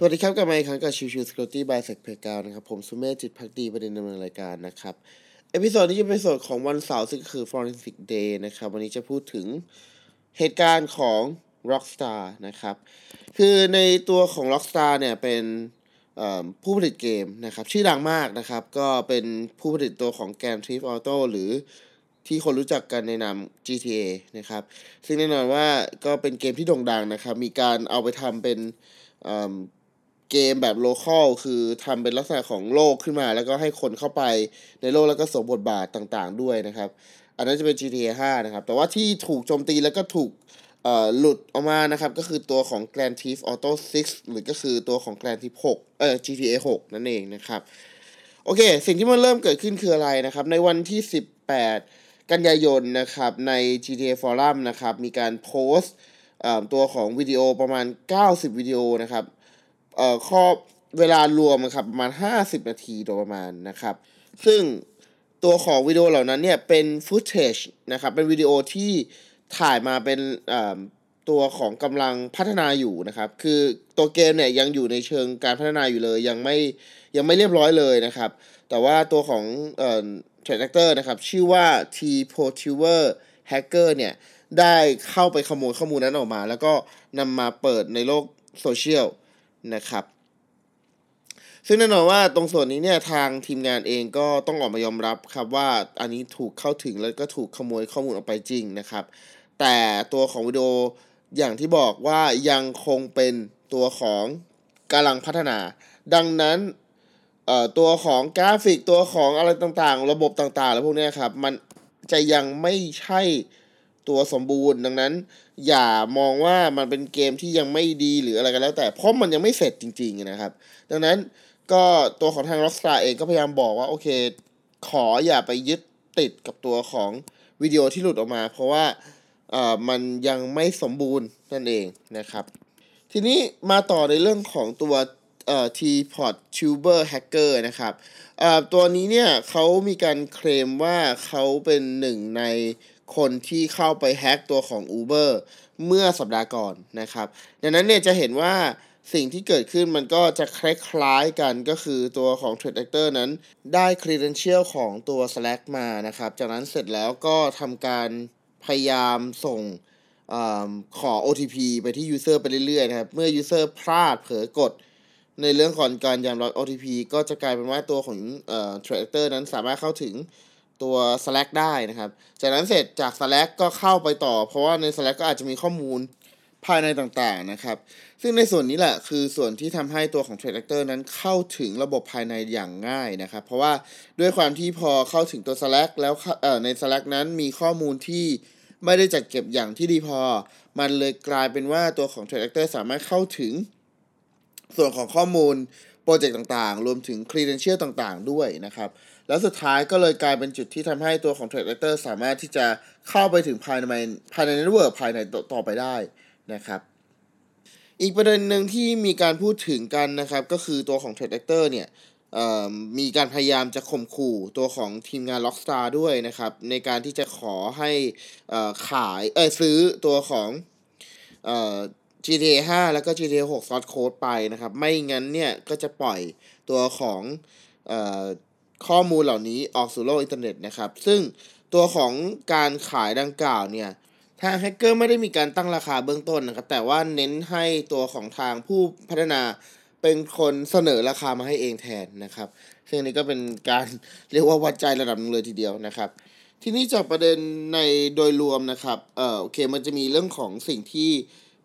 สวัสดีครับกลับมาอีกครั้งกับชิวชิว Security by SecPlayground นะครับ ผมสุเมธจิตภักดีบดินทร์ ดำเนินรายการนะครับ episode นี้จะเป็นเอพิโซดของวันเสาร์ซึ่งคือ Forensic Day นะครับ วันนี้จะพูดถึงเหตุการณ์ของ Rockstar นะครับ คือในตัวของ Rockstar เนี่ยเป็นผู้ผลิตเกมนะครับ ชื่อดังมากนะครับ ก็เป็นผู้ผลิตตัวของ Grand Theft Auto หรือที่คนรู้จักกันในนาม GTA นะครับ ซึ่งแน่นอนว่าก็เป็นเกมที่โด่งดังนะครับ มีการเอาไปทำเป็น เกมแบบโลคอลคือทำเป็นลักษณะของโลกขึ้นมา แล้วก็ให้คนเข้าไปในโลกแล้วก็สวมบทบาทต่างๆ ด้วยนะครับ อันนั้นจะเป็น GTA 5 นะครับ แต่ว่าที่ถูกโจมตีแล้วก็ถูกหลุดออกมานะครับ ก็คือตัวของ Grand Theft Auto 6 หรือก็คือตัวของ Grand Theft 6เอ่อ GTA 6 นั่นเองนะครับ โอเค สิ่งที่มันเริ่มเกิดขึ้นคืออะไรนะครับ ในวันที่ 18 กันยายนนะครับ ใน GTA Forum นะครับ มีการโพสต์ตัวของวิดีโอประมาณ 90 วิดีโอนะครับ เอ่อข้อเวลารวมครับประมาณ 50 นาทีโดยประมาณนะครับ ซึ่งตัวของวิดีโอเหล่านั้นเนี่ยเป็นฟุตเทจนะครับ เป็นวิดีโอที่ถ่ายมาเป็นตัวของกำลังพัฒนาอยู่นะครับ คือตัวเกมเนี่ยยังอยู่ในเชิงการพัฒนาอยู่เลย ยังไม่ยังไม่เรียบร้อยเลยนะครับ แต่ว่าตัวของเอ่อเทรดเตอร์นะครับ ชื่อว่า T p o t u v e r Hacker เนี่ย ได้เข้าไปขโมยข้อมูลนั้นออกมา แล้วก็นำมาเปิดในโลกโซเชียล นะครับ ซึ่งแน่นอนว่าตรงส่วนนี้เนี่ยทางทีมงานเองก็ต้องออกมายอมรับครับว่าอันนี้ถูกเข้าถึงแล้วก็ถูกขโมยข้อมูลออกไปจริงนะครับ แต่ตัวของวิดีโออย่างที่บอกว่ายังคงเป็นตัวของกำลังพัฒนา ดังนั้นตัวของกราฟิกตัวของอะไรต่างๆ ระบบต่างๆ แล้วพวกนี้ครับ มันจะยังไม่ใช่ ตัวสมบูรณ์ ดังนั้น อย่ามองว่ามันเป็นเกมที่ยังไม่ดีหรืออะไรกันแล้ว แต่เพราะมันยังไม่เสร็จจริงๆนะครับ ดังนั้นก็ตัวของทาง Rockstar เองก็พยายามบอกว่าโอเค ขออย่าไปยึดติดกับตัวของวิดีโอที่หลุดออกมา เพราะว่าเอ่อมันยังไม่สมบูรณ์นั่นเองนะครับ ทีนี้มาต่อในเรื่องของตัวเอ่อ T-Pod Tuber Hacker นะครับเอ่อตัวนี้เนี่ยเขามีการเคลมว่าเขาเป็นหนึ่งใน คนที่เข้าไปแฮ็กตัวของ Uber เมื่อสัปดาห์ก่อนนะครับ ดังนั้นเนี่ยจะเห็นว่าสิ่งที่เกิดขึ้นมันก็จะคล้ายๆกันก็คือตัวของ Trade Actor นั้นได้ credential ของตัว Slack มานะครับ จากนั้นเสร็จแล้วก็ทำการพยายามส่งอขอ OTP ไปที่ user ไปเรื่อยๆนะครับ เมื่อ user พลาดเผลอกด ในเรื่องของการยอมรับ OTP ก็จะกลายเป็นว่าตัวของเอ่อ Trade Actor นั้นสามารถเข้าถึง ตัว Slack ได้นะครับ จากนั้นเสร็จจาก Slack ก็เข้าไปต่อ เพราะว่าใน Slack ก็อาจจะมีข้อมูลภายในต่างๆนะครับ ซึ่งในส่วนนี้แหละคือส่วนที่ทำให้ตัวของ Trade Actor นั้นเข้าถึงระบบภายในอย่างง่ายนะครับ เพราะว่าด้วยความที่พอเข้าถึงตัว Slack แล้วใน Slack นั้นมีข้อมูลที่ไม่ได้จัดเก็บอย่างที่ดีพอ มันเลยกลายเป็นว่าตัวของ Trade Actor สามารถเข้าถึงส่วนของข้อมูลโปรเจกต์ต่างๆ รวมถึง credential ต่างๆ ด้วยนะครับ แล้วสุดท้ายก็เลยกลายเป็นจุดที่ทำให้ตัวของ Trade Actor สามารถที่จะเข้าไปถึงภายในภายใน network ภายในต่อไปได้นะครับอีกประเด็นหนึ่งที่มีการพูดถึงกันนะครับ ก็คือตัวของ Threat Actor เนี่ยมีการพยายามจะข่มขู่ตัวของทีมงาน Rockstar ด้วยนะครับ ในการที่จะขอให้ขายเออซื้อตัวของ GTA 5 แล้วก็ GTA 6 Source Code ไปนะครับ ไม่งั้นเนี่ยก็จะปล่อยตัวของ ข้อมูลเหล่านี้ออกสู่โลกอินเทอร์เน็ตนะครับ ซึ่งตัวของการขายดังกล่าวเนี่ยทางแฮกเกอร์ไม่ได้มีการตั้งราคาเบื้องต้นนะครับ แต่ว่าเน้นให้ตัวของทางผู้พัฒนาเป็นคนเสนอราคามาให้เองแทนนะครับ ซึ่งนี้ก็เป็นการเรียกว่าวัดใจระดับนึงเลยทีเดียวนะครับ ทีนี้จากประเด็นในโดยรวมนะครับ เออโอเค มันจะมีเรื่องของสิ่งที่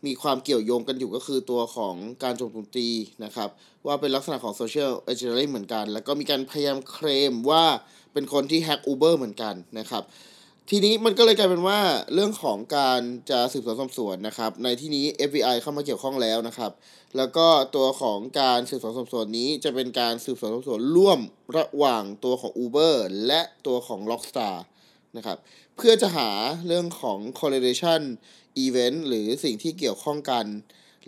มีความเกี่ยวโยงกันอยู่ก็คือตัวของการโจมตีนะครับ ว่าเป็นลักษณะของโซเชียลเอเจนต์เหมือนกัน แล้วก็มีการพยายามเคลมว่าเป็นคนที่แฮกอูเบอร์เหมือนกันนะครับทีนี้มันก็เลยกลายเป็นว่าเรื่องของการจะสืบสวนสอบสวนนะครับ ในที่นี้ FBI เข้ามาเกี่ยวข้องแล้วนะครับ แล้วก็ตัวของการสืบสวนสอบสวนนี้จะเป็นการสืบสวนสอบสวนร่วมระหว่างตัวของ Uber และตัวของ Rockstar นะครับ เพื่อจะหาเรื่องของ correlation อีเวนต์หรือสิ่งที่เกี่ยวข้องกัน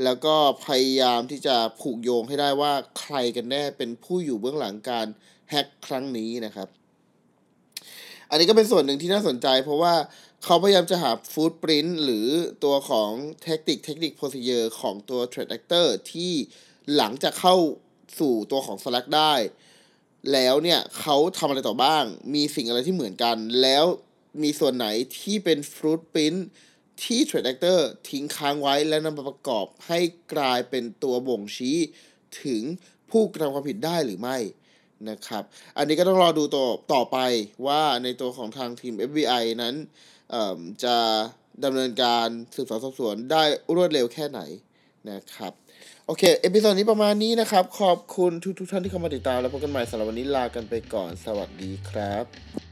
แล้วก็พยายามที่จะผูกโยงให้ได้ว่าใครกันแน่เป็นผู้อยู่เบื้องหลังการแฮ็กครั้งนี้นะครับ อันนี้ก็เป็นส่วนหนึ่งที่น่าสนใจ เพราะว่าเขาพยายามจะหา footprint หรือตัวของเทคนิคเทคนิค procedure ของตัว Threat Actor ที่หลังจากเข้าสู่ตัวของ Slack ได้ แล้วเนี่ยเขาทำอะไรต่อบ้าง มีสิ่งอะไรที่เหมือนกัน แล้วมีส่วนไหนที่เป็น footprint ที่ Threat Actor ทิ้งค้างไว้และนำมาประกอบให้กลายเป็นตัวบ่งชี้ถึงผู้กระทำความผิดได้หรือไม่นะครับ อันนี้ก็ต้องรอดูต่อต่อไปว่าในตัวของทางทีม FBI นั้นจะดำเนินการสืบสวนสอบสวนได้รวดเร็วแค่ไหนนะครับ โอเค episode นี้ประมาณนี้นะครับ ขอบคุณทุกทุกท่านที่เข้ามาติดตาม แล้วพบกันใหม่สำหรับวันนี้ลากันไปก่อน สวัสดีครับ